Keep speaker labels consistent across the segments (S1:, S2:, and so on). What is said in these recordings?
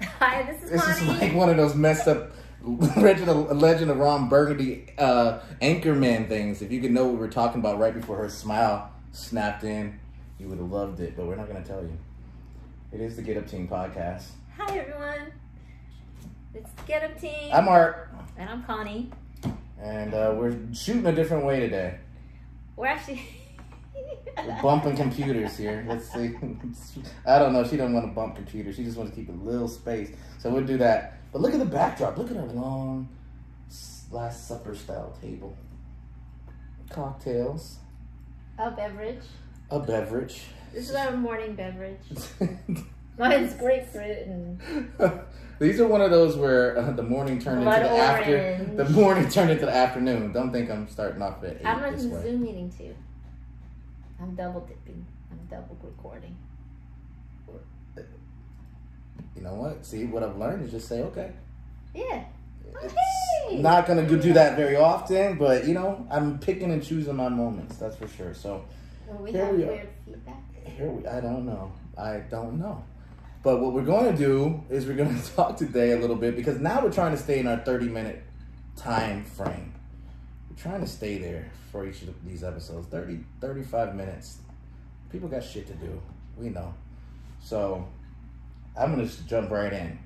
S1: Hi, this is
S2: This
S1: Connie.
S2: is like one of those messed up Legend of, Legend of Ron Burgundy uh, Anchorman things. If you could know what we're talking about right before her smile snapped in, you would have loved it, but we're not going to tell you. It is the Get Up Team podcast.
S1: Hi, everyone. It's the Get Up Team.
S2: I'm Art,
S1: and I'm Connie.
S2: and uh, we're shooting a different way today.
S1: We're actually.
S2: We're bumping computers here. Let's see. I don't know. She doesn't want to bump computers. She just wants to keep a little space. So we'll do that. But look at the backdrop. Look at our long Last Supper style table. Cocktails.
S1: A beverage.
S2: A beverage.
S1: This is our morning beverage. Mine's grapefruit and
S2: These are one of those where uh, the morning turned into the after.
S1: orange.
S2: The morning turned into the afternoon. Don't think I'm starting off at 8
S1: I'm in
S2: this.
S1: Zoom meeting too. I'm double dipping. I'm double recording.
S2: You know what? See, what I've learned is just say, okay.
S1: Yeah.
S2: It's oh,
S1: Okay.
S2: not gonna do that very often, but you know, I'm picking and choosing my moments. That's for sure. So
S1: we
S2: Here
S1: have
S2: we are.
S1: feedback?
S2: here we. I don't know. I don't know. But what we're going to do is we're going to talk today a little bit because now we're trying to stay in our 30 minute time frame. We're trying to stay there for each of these episodes. 30, 35 minutes. People got shit to do. We know. So I'm going to just jump right in.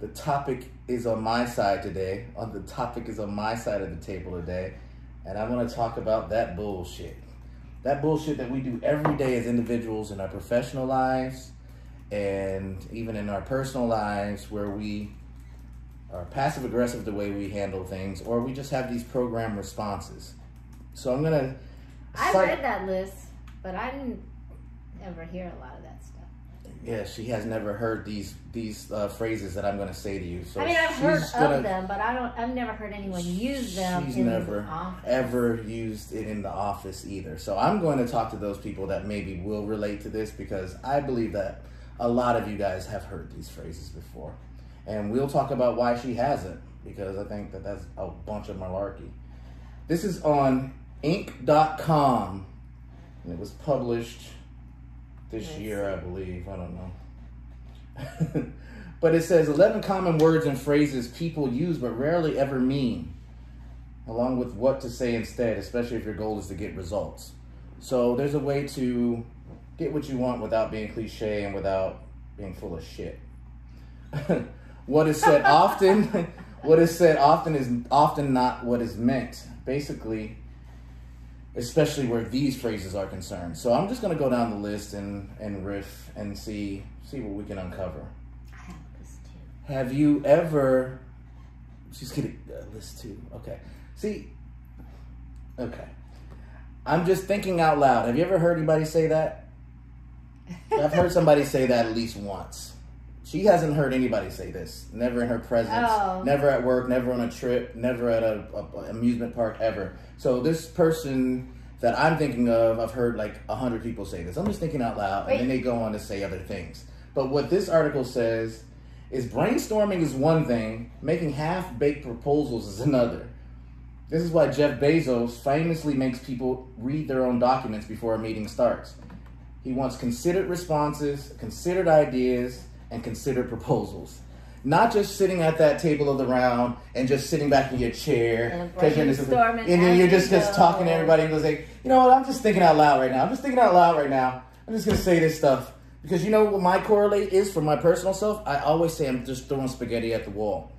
S2: The topic is on my side today. On the topic is on my side of the table today. And I want to talk about that bullshit. That bullshit that we do every day as individuals in our professional lives and even in our personal lives where we are passive aggressive the way we handle things or we just have these program responses. So I'm to
S1: I read that list, but I didn't ever hear a lot of that stuff.
S2: Yeah, she has never heard these these uh, phrases that I'm going to say to you. So
S1: I mean, I've heard
S2: gonna-
S1: of them, but I don't. I've never heard anyone use them.
S2: She's
S1: in
S2: never
S1: the
S2: ever used it in the office either. So I'm going to talk to those people that maybe will relate to this because I believe that a lot of you guys have heard these phrases before. And we'll talk about why she hasn't because I think that that's a bunch of malarkey. This is on Inc.com and it was published this year, I believe. I don't know. but it says 11 common words and phrases people use but rarely ever mean along with what to say instead, especially if your goal is to get results. So there's a way to get what you want without being cliche and without being full of shit. what is said often, what is said often is often not what is meant. Basically, especially where these phrases are concerned. So I'm just gonna go down the list and, and riff and see see what we can uncover.
S1: I have this too.
S2: Have you ever? She's getting uh, list two. Okay. See. Okay. I'm just thinking out loud. Have you ever heard anybody say that? I've heard somebody say that at least once. She hasn't heard anybody say this. Never in her presence.
S1: Oh.
S2: Never at work. Never on a trip. Never at a, a- amusement park ever. So this person that I'm thinking of, I've heard like a hundred people say this. I'm just thinking out loud, and then they go on to say other things. But what this article says is brainstorming is one thing, making half-baked proposals is another. This is why Jeff Bezos famously makes people read their own documents before a meeting starts. He wants considered responses, considered ideas, and consider proposals. Not just sitting at that table of the round and just sitting back in your chair.
S1: And
S2: 'cause you're just- and then you're just, just talking to everybody and goes like, you know what, I'm just thinking out loud right now. I'm just thinking out loud right now. I'm just gonna say this stuff. Because you know what my correlate is for my personal self? I always say I'm just throwing spaghetti at the wall.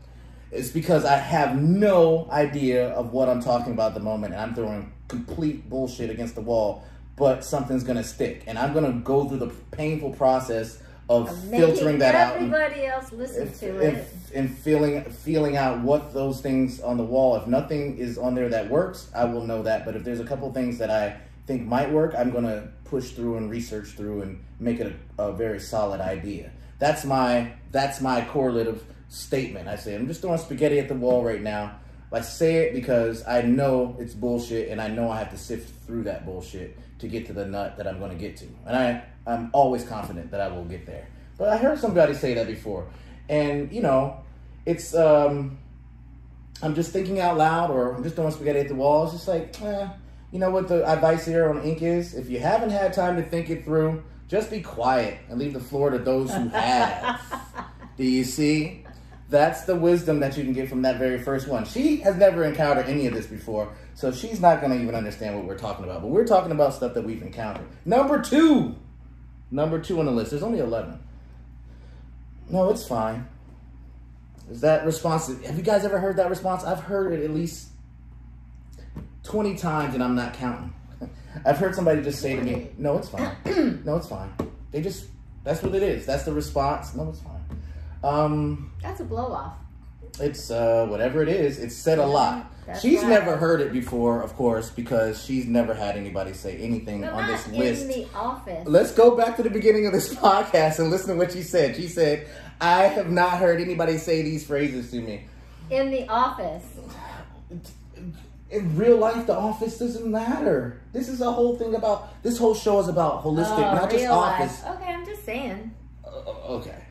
S2: It's because I have no idea of what I'm talking about at the moment, and I'm throwing complete bullshit against the wall, but something's gonna stick. And I'm gonna go through the painful process of filtering that out. and-
S1: Everybody else listen
S2: if,
S1: to
S2: if,
S1: it.
S2: and feeling feeling out what those things on the wall. If nothing is on there that works, I will know that. But if there's a couple things that I think might work, I'm gonna push through and research through and make it a, a very solid idea. That's my that's my correlative statement. I say I'm just throwing spaghetti at the wall right now. I say it because I know it's bullshit and I know I have to sift through that bullshit to get to the nut that I'm going to get to. And I, I'm always confident that I will get there. But I heard somebody say that before. And, you know, it's, um, I'm just thinking out loud or I'm just throwing spaghetti at the wall. It's just like, eh, you know what the advice here on Inc is? If you haven't had time to think it through, just be quiet and leave the floor to those who have. Do you see? That's the wisdom that you can get from that very first one. She has never encountered any of this before, so she's not going to even understand what we're talking about. But we're talking about stuff that we've encountered. Number two. Number two on the list. There's only 11. No, it's fine. Is that response? Have you guys ever heard that response? I've heard it at least 20 times and I'm not counting. I've heard somebody just say to me, no, it's fine. no, it's fine. They just, that's what it is. That's the response. No, it's fine. Um,
S1: That's a blow off.
S2: it's uh, whatever it is. It's said a lot.
S1: That's
S2: she's
S1: right.
S2: never heard it before, of course, because she's never had anybody say anything on this list.
S1: in the office.
S2: Let's go back to the beginning of this podcast and listen to what she said. She said, I have not heard anybody say these phrases to me.
S1: In the office.
S2: In real life, the office doesn't matter. This is a whole thing about, this whole show is about holistic,
S1: Oh,
S2: not just office.
S1: life. Okay, I'm just saying.
S2: Uh, okay.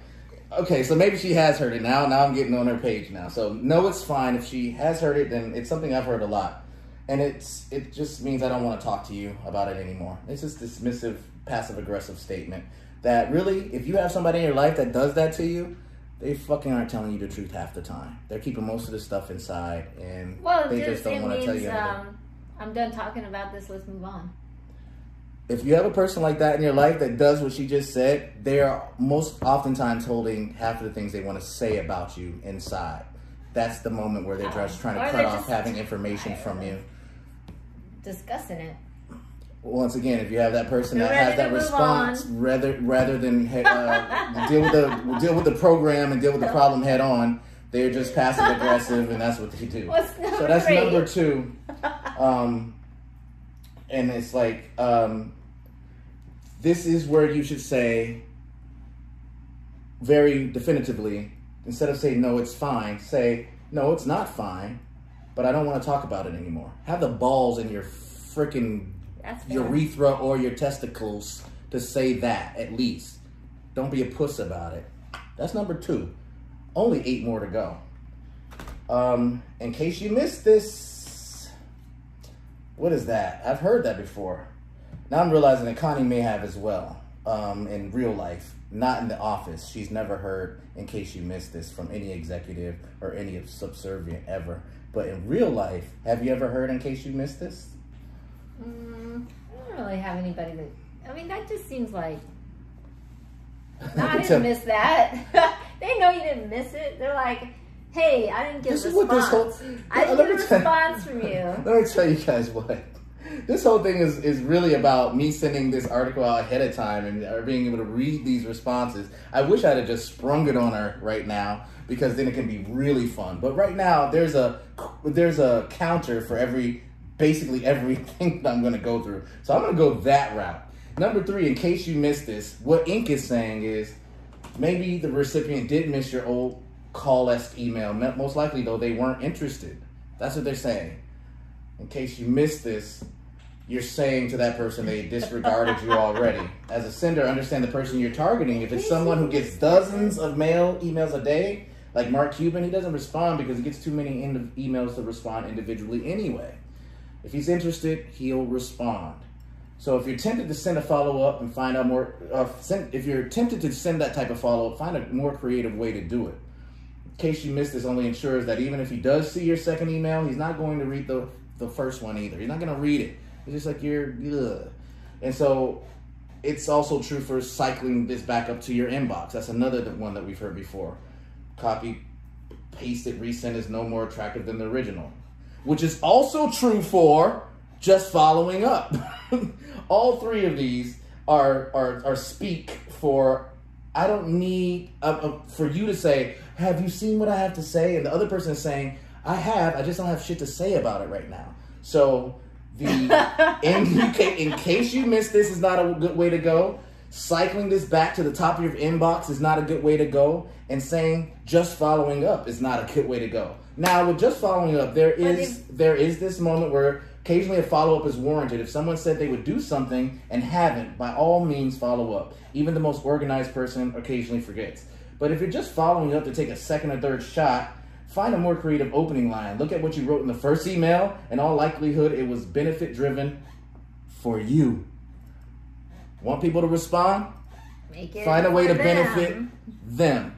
S2: Okay, so maybe she has heard it now. Now I'm getting on her page now. So no, it's fine. If she has heard it, then it's something I've heard a lot, and it's it just means I don't want to talk to you about it anymore. It's just dismissive, passive aggressive statement that really, if you have somebody in your life that does that to you, they fucking aren't telling you the truth half the time. They're keeping most of the stuff inside, and
S1: Well,
S2: they
S1: just,
S2: just don't want to tell
S1: means
S2: you.
S1: um, I'm done talking about this. Let's move on.
S2: If you have a person like that in your life that does what she just said, they are most oftentimes holding half of the things they want to say about you inside. That's the moment where they're just trying to cut off having information from you.
S1: Discussing it.
S2: Once again, if you have that person that has that response, rather rather than uh, deal with the deal with the program and deal with the problem head on, they're just passive aggressive, and that's what they do.
S1: What's number
S2: so that's
S1: three?
S2: number two. Um, and it's like um, this is where you should say very definitively instead of saying no, it's fine. Say no, it's not fine, but I don't want to talk about it anymore. Have the balls in your freaking urethra or your testicles to say that at least. Don't be a puss about it. That's number two. Only eight more to go. Um, in case you missed this, what is that? I've heard that before. Now I'm realizing that Connie may have as well um, in real life, not in the office. She's never heard, in case you missed this, from any executive or any subservient ever. But in real life, have you ever heard, in case you missed this?
S1: Mm, I don't really have anybody that. I mean, that just seems like. No, I didn't miss that. they know you didn't miss it. They're like, "Hey, I didn't get
S2: This
S1: a
S2: is what this
S1: response.
S2: whole-
S1: I didn't get a response from you."
S2: Let me tell you guys what. This whole thing is, is really about me sending this article out ahead of time and being able to read these responses. I wish I'd have just sprung it on her right now because then it can be really fun. But right now there's a there's a counter for every basically everything that I'm going to go through. So I'm going to go that route. Number three, in case you missed this, what Inc is saying is maybe the recipient did miss your old call esque email. Most likely though they weren't interested. That's what they're saying in case you missed this, you're saying to that person they disregarded you already. As a sender, understand the person you're targeting. If it's someone who gets dozens of mail emails a day, like Mark Cuban, he doesn't respond because he gets too many emails to respond individually anyway. If he's interested, he'll respond. So if you're tempted to send a follow up and find out more, uh, send, if you're tempted to send that type of follow up, find a more creative way to do it. Case you missed this, only ensures that even if he does see your second email, he's not going to read the the first one either. He's not going to read it. It's just like you're, ugh. and so it's also true for cycling this back up to your inbox. That's another one that we've heard before. Copy, paste it, resend is no more attractive than the original, which is also true for just following up. All three of these are are, are speak for. I don't need uh, uh, for you to say, "Have you seen what I have to say?" And the other person is saying, "I have. I just don't have shit to say about it right now." So the in, in case you missed this is not a good way to go. Cycling this back to the top of your inbox is not a good way to go, and saying just following up is not a good way to go. Now, with just following up, there is there is this moment where occasionally a follow up is warranted. If someone said they would do something and haven't, by all means follow up. Even the most organized person occasionally forgets. But if you're just following up to take a second or third shot, find a more creative opening line. Look at what you wrote in the first email. In all likelihood, it was benefit driven for you. Want people to respond?
S1: Make it
S2: Find a way to
S1: them.
S2: benefit them.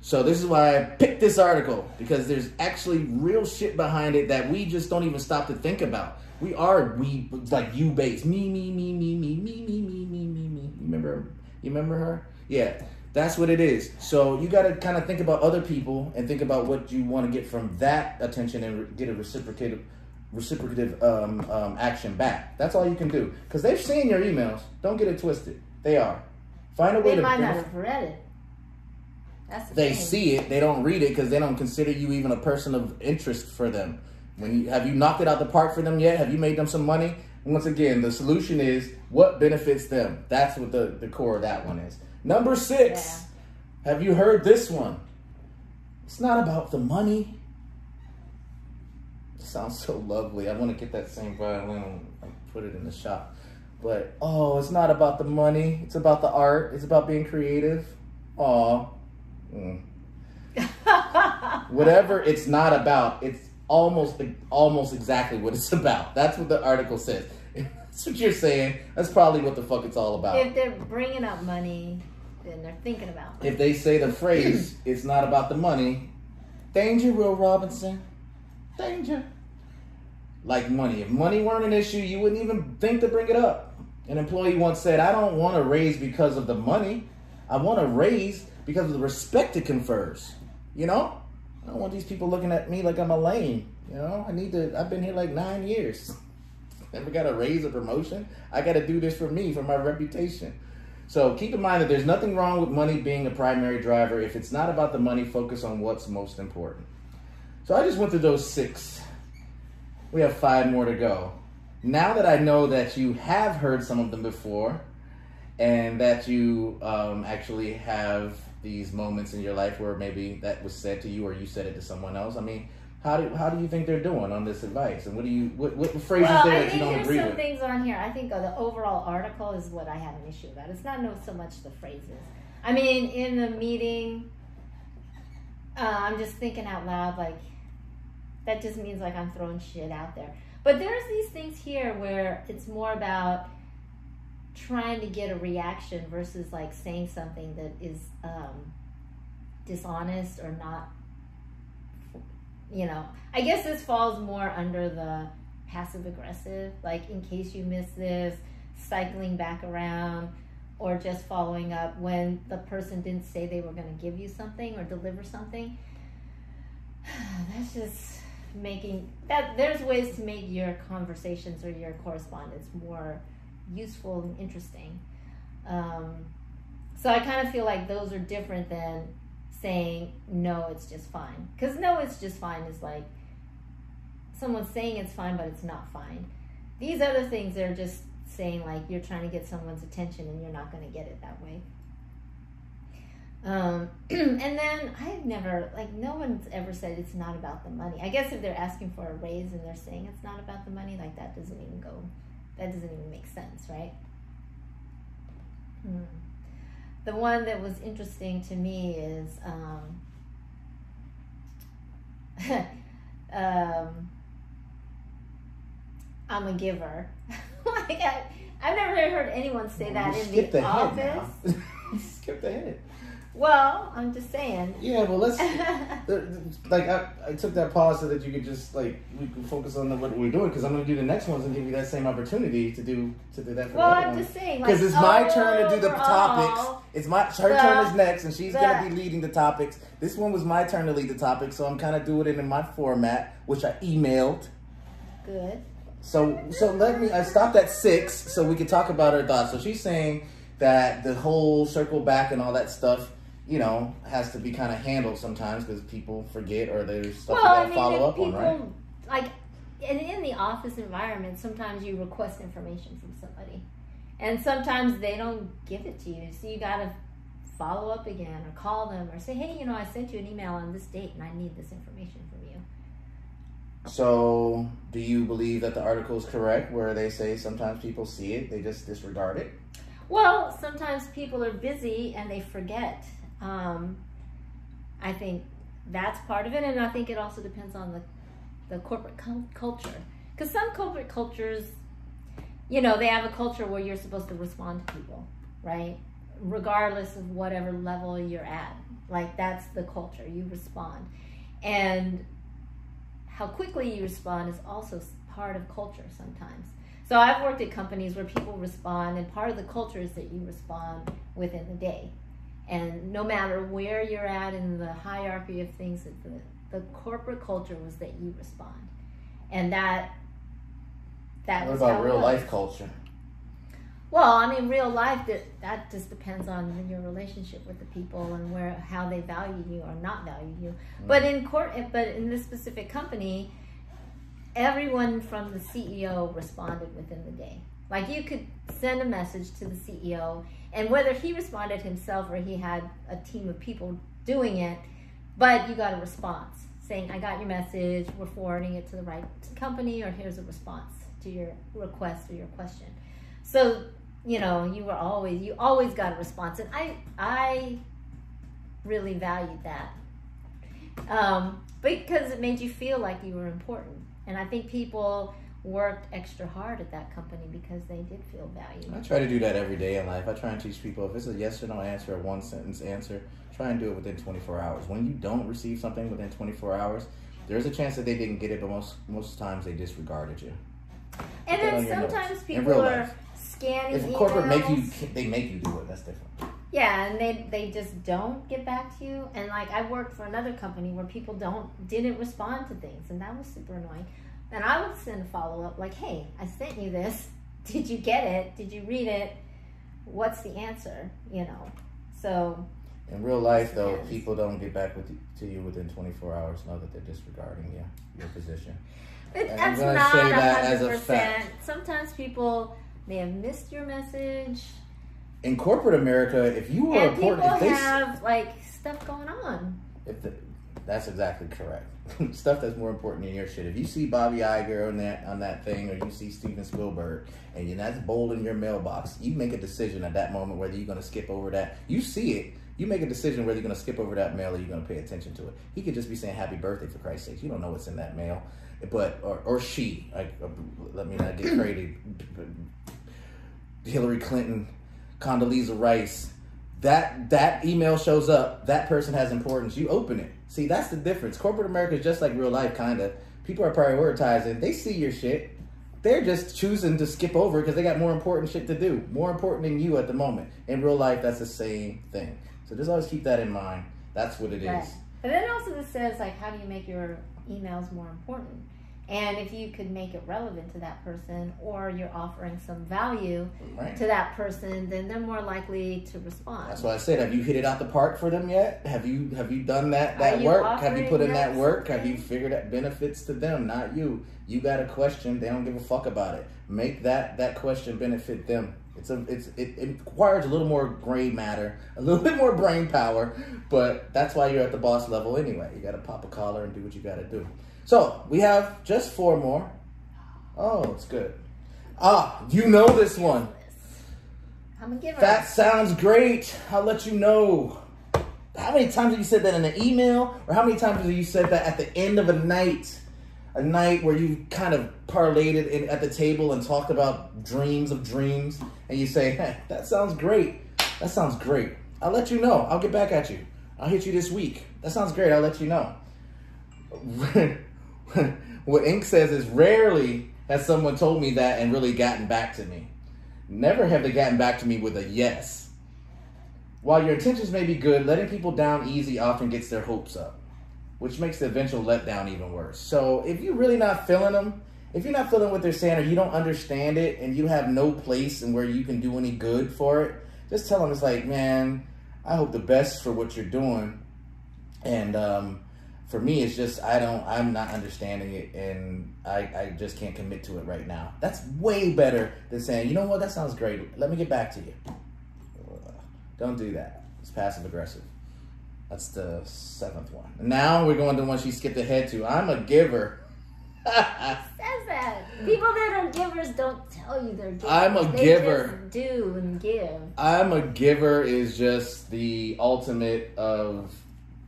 S2: So this is why I picked this article because there's actually real shit behind it that we just don't even stop to think about. We are we like you based me me me me me me me me me me me. You remember you remember her? Yeah, that's what it is. So you got to kind of think about other people and think about what you want to get from that attention and re- get a reciprocative reciprocative um, um, action back. That's all you can do because they've seen your emails. Don't get it twisted. They are. Find a way
S1: They
S2: to.
S1: might not have read it. That's the
S2: they
S1: thing.
S2: see it, they don't read it because they don't consider you even a person of interest for them. When you have you knocked it out the park for them yet? Have you made them some money? Once again, the solution is what benefits them. That's what the, the core of that one is. Number six. Have you heard this one? It's not about the money. It sounds so lovely. I want to get that same violin and put it in the shop. But oh, it's not about the money. It's about the art. It's about being creative. Aw. Mm. Whatever it's not about, it's almost almost exactly what it's about. That's what the article says. That's what you're saying. That's probably what the fuck it's all about.
S1: if they're bringing up money, then they're thinking about. Money.
S2: if they say the phrase "It's not about the money," danger, Will Robinson, danger. Like money. If money weren't an issue, you wouldn't even think to bring it up. An employee once said, "I don't want a raise because of the money. I want a raise because of the respect it confers." You know, I don't want these people looking at me like I'm a lame. You know, I need to. I've been here like nine years. Never got a raise or promotion. I got to do this for me, for my reputation. So keep in mind that there's nothing wrong with money being a primary driver. If it's not about the money, focus on what's most important. So I just went through those six. We have five more to go. Now that I know that you have heard some of them before, and that you um, actually have these moments in your life where maybe that was said to you or you said it to someone else. I mean, how do how do you think they're doing on this advice? And what do you what, what phrases
S1: Well,
S2: there that you don't
S1: there's
S2: agree
S1: some things on here. I think uh, the overall article is what I have an issue about. It's not no so much the phrases. I mean, in the meeting, uh, I'm just thinking out loud. Like that just means like I'm throwing shit out there. But there's these things here where it's more about trying to get a reaction versus like saying something that is um, dishonest or not you know, I guess this falls more under the passive aggressive, like in case you miss this, cycling back around, or just following up when the person didn't say they were going to give you something or deliver something. That's just making that there's ways to make your conversations or your correspondence more useful and interesting. Um, so I kind of feel like those are different than saying no it's just fine. Because no it's just fine is like someone's saying it's fine but it's not fine. These other things are just saying like you're trying to get someone's attention and you're not going to get it that way. Um, and then i've never like no one's ever said it's not about the money. I guess if they're asking for a raise and they're saying it's not about the money like that doesn't even go that doesn't even make sense right? Hmm the one that was interesting to me is um, um, I'm a giver. like I, I've never heard anyone say that
S2: You
S1: in the
S2: ahead
S1: office.
S2: Skip ahead.
S1: Well, I'm just saying.
S2: Yeah, well, let's like I, I took that pause so that you could just like we could focus on the, what we're doing because I'm gonna do the next ones and give you that same opportunity to do to do that for
S1: well,
S2: the other
S1: I'm
S2: one.
S1: just saying.
S2: Because
S1: like,
S2: it's my turn to do the topics. It's my her
S1: the-
S2: turn is next, and she's gonna be leading the topics. This one was my turn to lead the topic, so I'm kind of doing it in my format, which I emailed.
S1: Good.
S2: So so let me. I stopped at six, so we could talk about her thoughts. So she's saying that the whole circle back and all that stuff, you know, has to be kind of handled sometimes because people forget or there's stuff
S1: well, I mean,
S2: follow up
S1: people
S2: on, right?
S1: like, and in the office environment, sometimes you request information from somebody, and sometimes they don't give it to you. So you gotta follow up again, or call them, or say, hey, you know, I sent you an email on this date, and I need this information from you.
S2: So, do you believe that the article is correct where they say sometimes people see it, they just disregard it?
S1: Well, sometimes people are busy and they forget. Um, I think that's part of it, and I think it also depends on the the corporate cul- culture. Because some corporate cultures, you know, they have a culture where you're supposed to respond to people, right? regardless of whatever level you're at. Like that's the culture. You respond, and how quickly you respond is also part of culture sometimes. So I've worked at companies where people respond, and part of the culture is that you respond within the day. And no matter where you're at in the hierarchy of things, the, the corporate culture was that you respond, and that that
S2: What about real life culture?
S1: Well, I mean, real life that that just depends on your relationship with the people and where how they value you or not value you. Mm. But in court, eh, but in this specific company, everyone from the CEO responded within the day. Like you could send a message to the CEO, and whether he responded himself or he had a team of people doing it, but you got a response saying, "I got your message. We're forwarding it to the right company, or here's a response to your request or your question." So you know, you were always you always got a response, and I I really valued that um, because it made you feel like you were important, and I think people worked extra hard at that company because they did feel valued.
S2: I try to do that every day in life. I try and teach people if it's a yes or no answer, a one sentence answer, try and do it within 24 hours. When you don't receive something within 24 hours, there's a chance that they didn't get it, but most most times they disregarded you.
S1: And then
S2: on your notes.
S1: sometimes people are scanning
S2: If corporate make you, they make you do it. That's different.
S1: Yeah, and they they just don't get back to you. And like I worked for another company where people don't didn't respond to things, and that was super annoying. And I would send a follow up like, "Hey, I sent you this. Did you get it? Did you read it? What's the answer?" You know. So
S2: In real life, though, people don't get back with you, to you within 24 hours. Know that they're disregarding you, your position.
S1: It, that's not
S2: say
S1: a
S2: that as
S1: hundred
S2: a fact.
S1: Sometimes people may have missed your message,
S2: In corporate America, if you were
S1: and people
S2: important, if they
S1: have like stuff going on.
S2: If the, that's exactly correct. Stuff that's more important than your shit. If you see Bobby Iger on that on that thing, or you see Steven Spielberg, and you, that's bold in your mailbox, you make a decision at that moment whether you're going to skip over that. You see it. You make a decision whether you're going to skip over that mail or you're going to pay attention to it. He could just be saying "Happy Birthday" for Christ's sake. You don't know what's in that mail, but or or she. Like, uh, let me not get crazy. Hillary Clinton, Condoleezza Rice, that that email shows up, that person has importance. You open it. See, that's the difference. Corporate America is just like real life, kind of. People are prioritizing. They see your shit. They're just choosing to skip over because they got more important shit to do, more important than you at the moment. In real life, that's the same thing. So just always keep that in mind. That's what it is.
S1: Right. But then also this says like how do you make your emails more important? And if you could make it relevant to that person or you're offering some value
S2: Right.
S1: to that person, then they're more likely to respond.
S2: That's why I said, have you hit it out the park for them yet? Have you have you done that that work? Have you put in that work? Have you figured out benefits to them, not you? You got a question, they don't give a fuck about it. Make that that question benefit them. It's a it's it, it requires a little more gray matter, a little bit more brain power, but that's why you're at the boss level anyway. You got to pop a collar and do what you got to do. So we have just four more. Oh, it's good. Ah, you know this one.
S1: I'm a giver.
S2: That sounds great. I'll let you know. How many times have you said that in an email? Or how many times have you said that at the end of a night? A night where you kind of parlayed it in, at the table and talked about dreams of dreams. And you say, hey, that sounds great. That sounds great. I'll let you know. I'll get back at you. I'll hit you this week. That sounds great. I'll let you know. what Inc says is rarely has someone told me that and really gotten back to me. Never have they gotten back to me with a yes. While your intentions may be good, letting people down easy often gets their hopes up, which makes the eventual letdown even worse. So if you're really not feeling them, if you're not feeling what they're saying or you don't understand it and you have no place and where you can do any good for it, just tell them it's like, man, I hope the best for what you're doing. And um, for me, it's just I don't, I'm not understanding it, and I, I just can't commit to it right now. That's way better than saying, you know what, that sounds great. Let me get back to you. Don't do that. It's passive aggressive. That's the seventh one. Now we're going to the one she skipped ahead to. I'm a giver.
S1: Says that. People that are givers don't tell you they're givers.
S2: I'm a
S1: They
S2: giver.
S1: Do and give.
S2: I'm a giver is just the ultimate of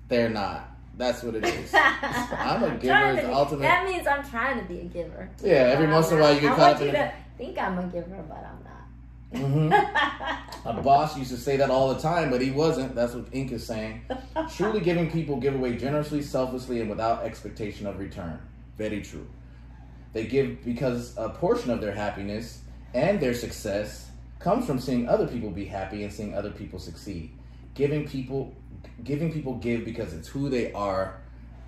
S2: they're not. That's what it is. I'm a giver is the ultimate.
S1: That means I'm trying to be a giver.
S2: Yeah, every once in a while you get caught up in it.
S1: to think I'm a giver, but I'm not.
S2: hmm A boss used to say that all the time, but he wasn't. That's what Inc is saying. Truly giving people give away generously, selflessly, and without expectation of return. Very true. They give because a portion of their happiness and their success comes from seeing other people be happy and seeing other people succeed. Giving people giving people give because it's who they are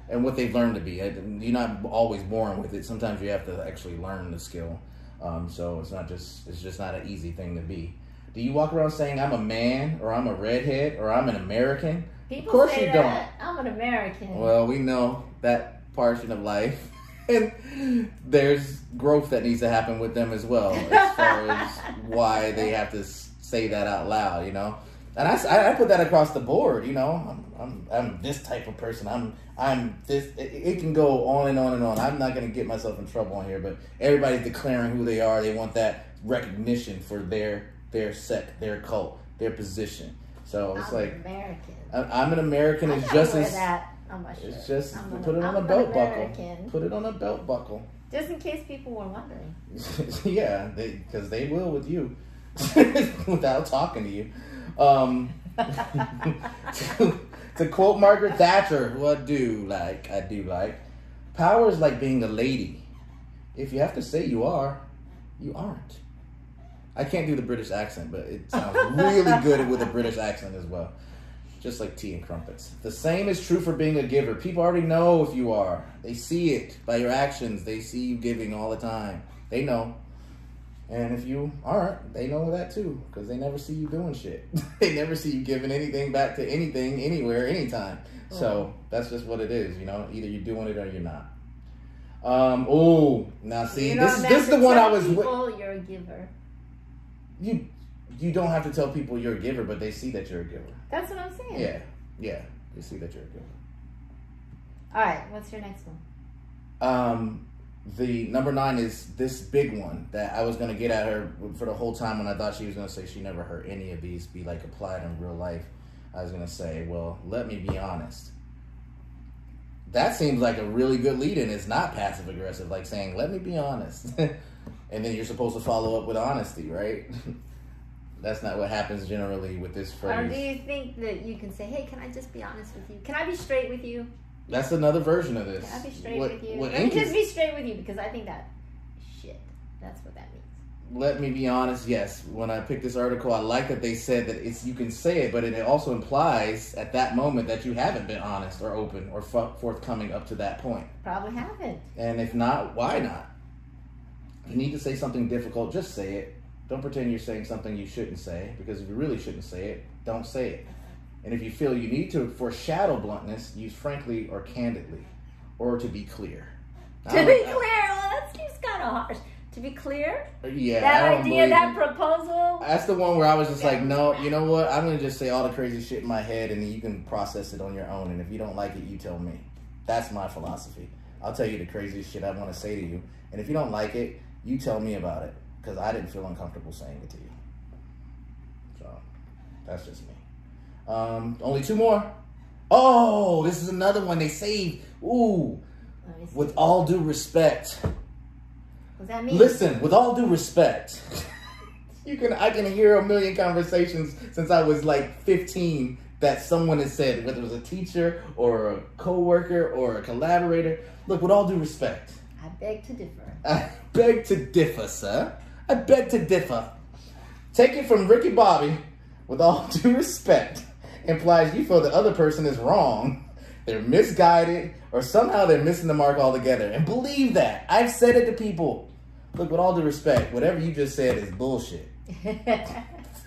S2: and what they've learned to be. You're not always born with it. Sometimes you have to actually learn the skill. Um, so it's not just it's just not an easy thing to be. Do you walk around saying I'm a man or I'm a redhead or I'm an American?
S1: People
S2: of course you
S1: that. Don't. I'm an American.
S2: Well, we know that portion of life. And there's growth that needs to happen with them as well, as far as why they have to say that out loud, you know. And I, I put that across the board, you know. I'm, I'm, I'm this type of person. I'm, I'm this. It, it can go on and on and on. I'm not gonna get myself in trouble on here, but everybody's declaring who they are. They want that recognition for their, their sect, their cult, their position. So it's
S1: I'm
S2: like
S1: American.
S2: I- I'm an American. It's just as
S1: that on my shirt.
S2: it's just
S1: I'm
S2: put it on
S1: I'm
S2: a belt buckle. Put it on a belt buckle.
S1: Just in case people were wondering.
S2: yeah, because they, will with you, without talking to you. Um, to, to quote Margaret Thatcher, who I do like, I do like, power is like being a lady. If you have to say you are, you aren't. I can't do the British accent, but it sounds really good with a British accent as well. Just like tea and crumpets. The same is true for being a giver. People already know if you are. They see it by your actions. They see you giving all the time. They know. And if you aren't, they know that too, because they never see you doing shit. they never see you giving anything back to anything, anywhere, anytime. So that's just what it is, you know. Either you're doing it or you're not. Um. Oh, now see, this is this is the one I was.
S1: People, you're a giver.
S2: you you don't have to tell people you're a giver, but they see that you're a giver.
S1: That's what I'm saying.
S2: Yeah, yeah, You see that you're a giver.
S1: All right. What's your next one?
S2: Um, the number nine is this big one that I was gonna get at her for the whole time when I thought she was gonna say she never heard any of these be like applied in real life. I was gonna say, well, let me be honest. That seems like a really good lead in. It's not passive aggressive, like saying, let me be honest. and then you're supposed to follow up with honesty, right? That's not what happens generally with this phrase.
S1: Or do you think that you can say, "Hey, can I just be honest with you? Can I be straight with you?
S2: That's another version of this.
S1: Can I be straight
S2: What-
S1: with you? Let me just be straight with you because I think that shit. That's what that means.
S2: let me be honest yes when i picked this article i like that they said that it's you can say it but it also implies at that moment that you haven't been honest or open or f- forthcoming up to that point
S1: Probably haven't.
S2: and if not why not you need to say something difficult just say it don't pretend you're saying something you shouldn't say because if you really shouldn't say it don't say it and if you feel you need to foreshadow bluntness use frankly or candidly or to be clear
S1: To be clear, well, that seems kind of harsh. To be clear, uh,
S2: yeah I
S1: that idea, that proposal.
S2: That's the one where I was just like, no, you know what? I'm gonna just say all the crazy shit in my head, and then you can process it on your own. And if you don't like it, you tell me. That's my philosophy. I'll tell you the craziest shit I want to say to you, and if you don't like it, you tell me about it because I didn't feel uncomfortable saying it to you. So that's just me. Um, only two more. Oh, this is another one they saved. Ooh,
S1: Let me see.
S2: with all due respect.
S1: What does that mean?
S2: Listen, with all due respect, you can I can hear a million conversations since I was like 15 that someone has said, whether it was a teacher or a coworker or a collaborator. Look, with all due respect,
S1: I beg to differ.
S2: I beg to differ, sir. I beg to differ. Take it from Ricky Bobby, with all due respect, implies you feel the other person is wrong, they're misguided, or somehow they're missing the mark altogether. And believe that. I've said it to people. Look, with all due respect, whatever you just said is bullshit.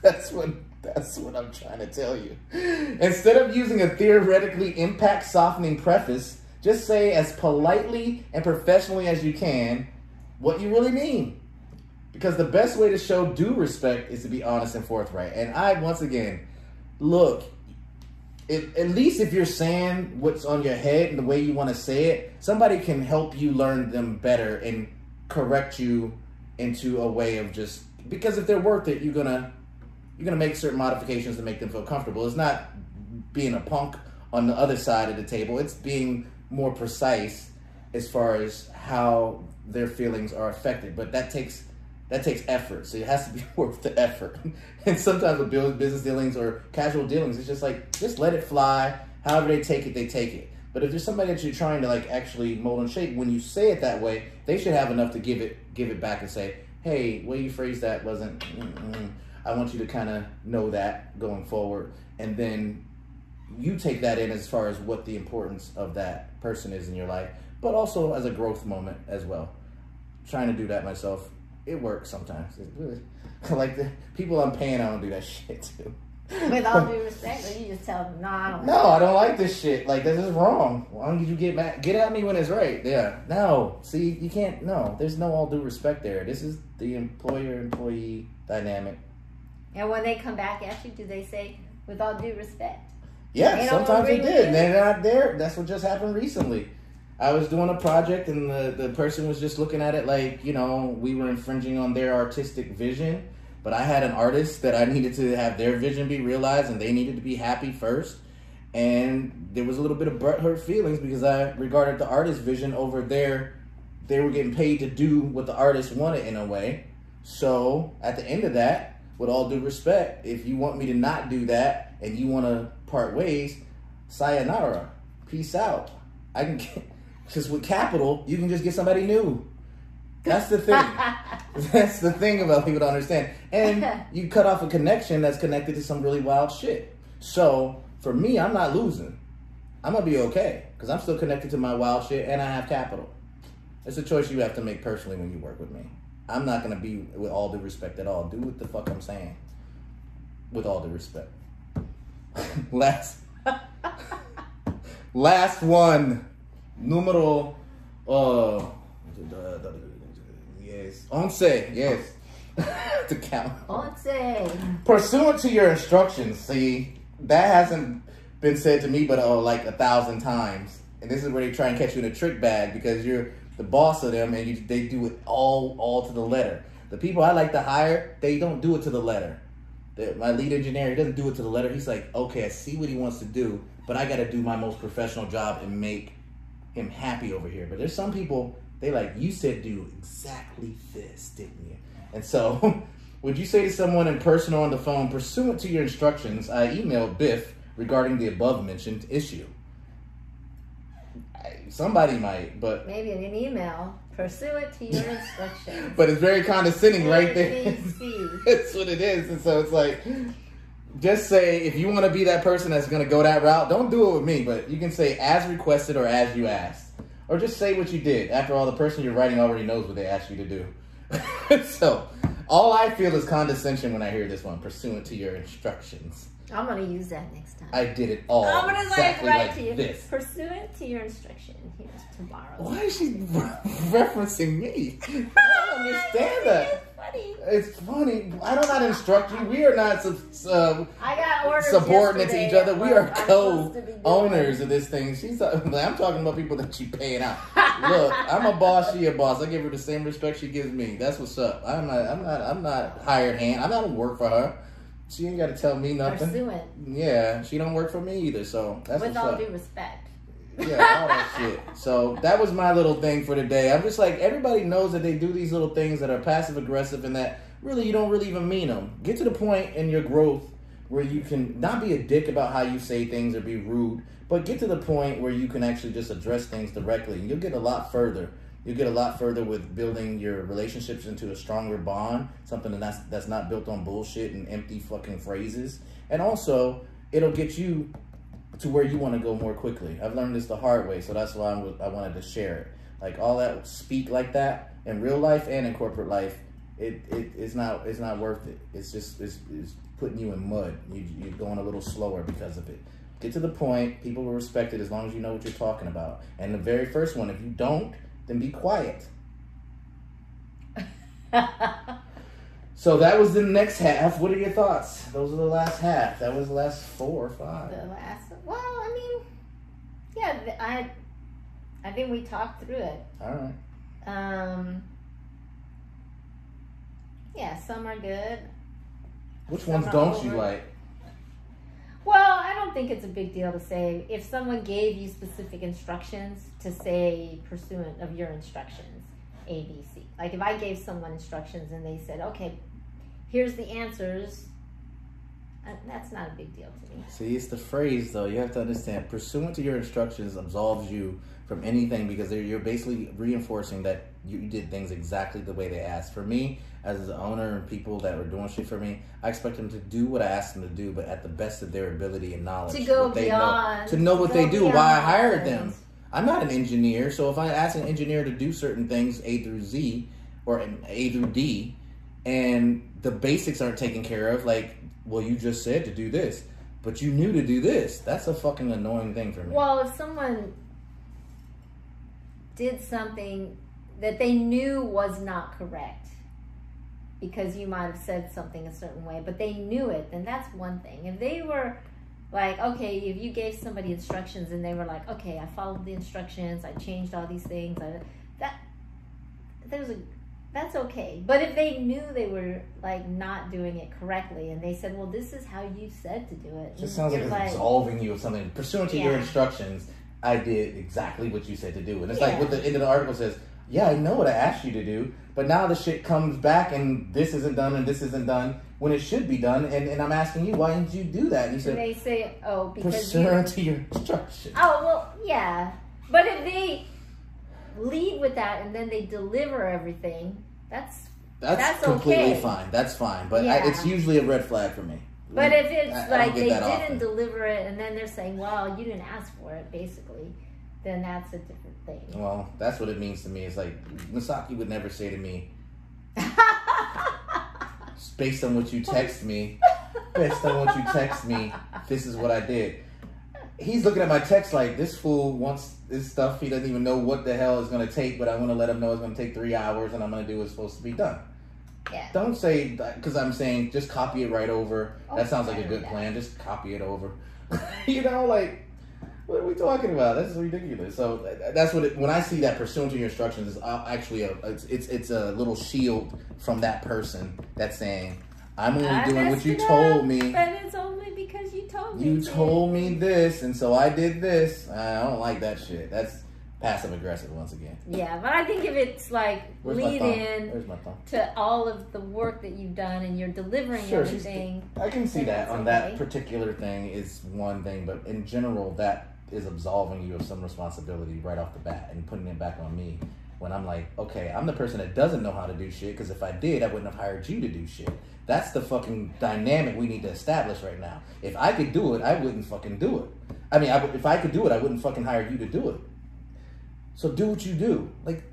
S2: That's what that's what I'm trying to tell you. Instead of using a theoretically impact softening preface, just say as politely and professionally as you can what you really mean. Because the best way to show due respect is to be honest and forthright. And I once again look it, at least if you're saying what's on your head and the way you want to say it, somebody can help you learn them better and correct you into a way of just because if they're worth it, you're gonna you're gonna make certain modifications to make them feel comfortable. It's not being a punk on the other side of the table. It's being more precise as far as how their feelings are affected. But that takes That takes effort, so it has to be worth the effort. and sometimes with business dealings or casual dealings, it's just like just let it fly. However they take it, they take it. But if there's somebody that you're trying to like actually mold and shape, when you say it that way, they should have enough to give it give it back and say, "Hey, way you phrased that wasn't." Mm-mm. I want you to kind of know that going forward, and then you take that in as far as what the importance of that person is in your life, but also as a growth moment as well. trying to do that myself, it works sometimes. Really, like the people I'm paying, I don't do that shit too.
S1: With all due respect, you just tell them, no, I don't.
S2: No, I don't like this shit. Like this is wrong. Why don't you get mad? Get at me when it's right. Yeah. No. See, you can't. No, there's no all due respect there. This is the employer-employee dynamic.
S1: And when they come back at you, do they say, with all due respect?
S2: Yeah, sometimes they did. They're not there. That's what just happened recently. I was doing a project and the, the person was just looking at it like, you know, we were infringing on their artistic vision. But I had an artist that I needed to have their vision be realized and they needed to be happy first. And there was a little bit of butthurt feelings because I regarded the artist's vision over their, they were getting paid to do what the artist wanted in a way. So at the end of that, with all due respect, if you want me to not do that and you want to part ways, sayonara, peace out. I can get, because with capital, you can just get somebody new. That's the thing. that's the thing about people to understand. And you cut off a connection that's connected to some really wild shit. So for me, I'm not losing. I'm gonna be okay because I'm still connected to my wild shit and I have capital. It's a choice you have to make personally when you work with me. I'm not gonna be with all due respect at all. Do what the fuck I'm saying. With all due respect. last last one. Numero uh yes. Once, yes. to count.
S1: Once.
S2: Pursuant to your instructions, see, that hasn't been said to me but uh, like a thousand times. And this is where they try and catch you in a trick bag because you're the boss of them and you, they do it all all to the letter. The people I like to hire, they don't do it to the letter. The- my lead engineer, he doesn't do it to the letter. He's like, okay, I see what he wants to do, but I got to do my most professional job and make him happy over here. But there's some people, they like, you said do exactly this, didn't you? And so, would you say to someone in person or on the phone, pursuant to your instructions, I emailed Biff regarding the above mentioned issue? I- Somebody might, but
S1: Maybe in an email, pursuant to your instructions.
S2: but it's very condescending right there. That's what it is. And so it's like, just say if you want to be that person that's going to go that route, don't do it with me, but you can say as requested or as you asked. Or just say what you did. After all, the person you're writing already knows what they asked you to do. so all I feel is condescension when I hear this one, pursuant to your instructions.
S1: I'm gonna use that next time.
S2: I did it all
S1: I'm gonna say it
S2: exactly
S1: right
S2: like
S1: to you.
S2: this.
S1: Pursuant to your instruction, here's tomorrow.
S2: Why is she referencing me? I don't understand that.
S1: Funny.
S2: It's funny. I do not instruct you. We are not sub- uh,
S1: I got orders.
S2: subordinate to each other. We are
S1: I'm supposed to be doing.
S2: co-owners of this thing. She's. I'm talking about people that she paying out. Look, I'm a boss. She a boss. I give her the same respect she gives me. That's what's up. I'm not. I'm not. I'm not hired hand. I'm not gonna work for her. She ain't got to tell me nothing.
S1: Pursuant.
S2: Yeah, she don't work for me either. So that's
S1: With all
S2: up.
S1: due respect.
S2: Yeah, all that shit. So that was my little thing for today. I'm just like everybody knows that they do these little things that are passive aggressive and that really you don't really even mean them. Get to the point in your growth where you can not be a dick about how you say things or be rude, but get to the point where you can actually just address things directly. And you'll get a lot further. You'll get a lot further with building your relationships into a stronger bond, something that's that's not built on bullshit and empty fucking phrases. And also, it'll get you to where you want to go more quickly. I've learned this the hard way, so that's why I was- I wanted to share it. Like all that speak like that in real life and in corporate life, it, it it's not it's not worth it. It's just it's, it's putting you in mud. You, you're going a little slower because of it. Get to the point. People will respect it as long as you know what you're talking about. And the very first one, if you don't, then be quiet. So that was the next half. What are your thoughts? Those are the last half. That was the last four or five.
S1: the last. Well, I mean, yeah, I, I think we talked through it.
S2: All right.
S1: Um. Yeah, some are good.
S2: Which
S1: Some
S2: ones don't you like?
S1: Well, I don't think it's a big deal to say if someone gave you specific instructions to say pursuant of your instructions. A, B, C. Like if I gave someone instructions and they said, okay, here's the answers, uh, that's not a big deal to me.
S2: See, it's the phrase though. You have to understand. Pursuant to your instructions absolves you from anything because you're basically reinforcing that you did things exactly the way they asked. For me, as the owner and people that were doing shit for me, I expect them to do what I asked them to do, but at the best of their ability and knowledge.
S1: To go beyond.
S2: know, to know what they do, why I hired them. I'm not an engineer, so if I ask an engineer to do certain things A through Z or A through D, and the basics aren't taken care of, like, well, you just said to do this, but you knew to do this. That's a fucking annoying thing for me.
S1: Well, if someone did something that they knew was not correct because you might have said something a certain way, but they knew it, then that's one thing. If they were like, okay, if you gave somebody instructions and they were like, okay, I followed the instructions, I changed all these things, I, that there's a that's okay. But if they knew they were like not doing it correctly and they said, well, this is how you said to do it,
S2: It just sounds like it's absolving you of something. Pursuant to your instructions, I did exactly what you said to do. And it's
S1: Yeah.
S2: like what the end of the article says, yeah, I know what I asked you to do, but now the shit comes back and this isn't done and this isn't done when it should be done. And, and I'm asking you, why didn't you do that? And
S1: And
S2: said,
S1: they say, oh, because
S2: pursuant to your instructions.
S1: Oh well, yeah. But if they lead with that and then they deliver everything, that's.
S2: That's,
S1: That's
S2: completely
S1: okay.
S2: fine. That's fine. But I, it's usually a red flag for me.
S1: But if it's
S2: I- I
S1: like
S2: get
S1: they didn't
S2: often.
S1: deliver it and then they're saying, "Well, you didn't ask for it," basically, then that's a different thing.
S2: Well, that's what it means to me. It's like Misaki would never say to me, based on what you text me, based on what you text me, this is what I did. He's looking at my text like this fool wants this stuff. He doesn't even know what the hell is gonna take, but I want to let him know it's gonna take three hours, and I'm gonna do what's supposed to be done.
S1: yeah.
S2: Don't say because I'm saying just copy it right over.
S1: Oh,
S2: that sounds like a good plan. Just copy it over. you know, like what are we talking about? That's ridiculous. So that's what it, when I see that pursuant to your instructions is uh, actually a it's, it's it's a little shield from that person that's saying I'm only
S1: I
S2: doing what you told
S1: up,
S2: me.
S1: But it's only because you told me.
S2: You
S1: to.
S2: told me this, and so I did this. I don't like that shit. That's passive aggressive once again.
S1: Yeah, but I think if it's like
S2: Where's
S1: lead in to all of the work that you've done and you're delivering
S2: Sure,
S1: everything.
S2: I can see that on
S1: okay.
S2: that particular thing is one thing, but in general, that is absolving you of some responsibility right off the bat and putting it back on me. When I'm like, okay, I'm the person that doesn't know how to do shit because if I did, I wouldn't have hired you to do shit. That's the fucking dynamic we need to establish right now. If I could do it, I wouldn't fucking do it. I mean, I, if I could do it, I wouldn't fucking hire you to do it. So do what you do. Like,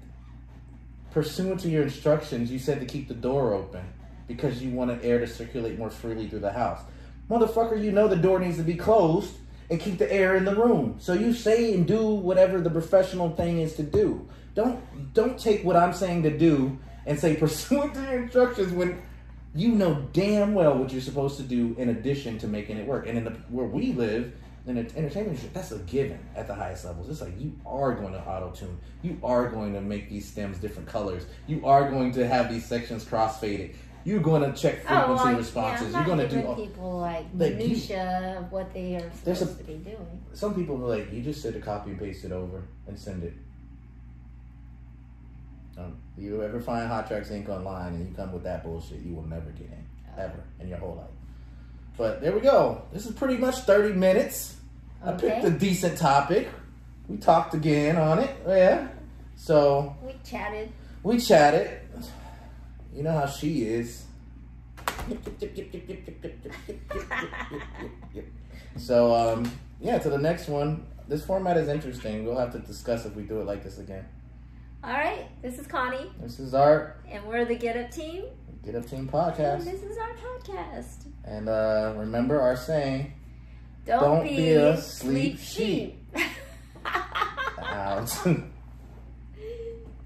S2: pursuant to your instructions, you said to keep the door open because you wanted air to circulate more freely through the house. Motherfucker, you know the door needs to be closed and keep the air in the room. So you say and do whatever the professional thing is to do. Don't don't take what I'm saying to do and say pursuant to your instructions when you know damn well what you're supposed to do in addition to making it work. And in the where we live, in the entertainment industry, that's a given at the highest levels. It's like you are going to auto tune. You are going to make these stems different colors. You are going to have these sections crossfaded. You're going to check frequency
S1: well,
S2: responses.
S1: Oh, Yeah,
S2: You're going to do all,
S1: people like
S2: Like, you-
S1: of what they are supposed
S2: a-
S1: to be doing.
S2: some people are like, you just said to copy and paste it over and send it. Um, you ever find Hot Tracks Inc. online and you come with that bullshit, you will never get in. Ever in your whole life. But there we go. This is pretty much 30 minutes. I picked a decent topic. We talked again on it. Yeah. So
S1: We chatted.
S2: we chatted. You know how she is. So um yeah, to the next one. This format is interesting. We'll have to discuss if we do it like this again.
S1: All right, this is Connie,
S2: This is Art.
S1: and we're the Get Up Team.
S2: Get Up Team
S1: And
S2: podcast.
S1: this is our podcast.
S2: And uh remember our saying,
S1: Don't,
S2: Don't
S1: be,
S2: be a
S1: sleep
S2: sleep
S1: sheep.
S2: out.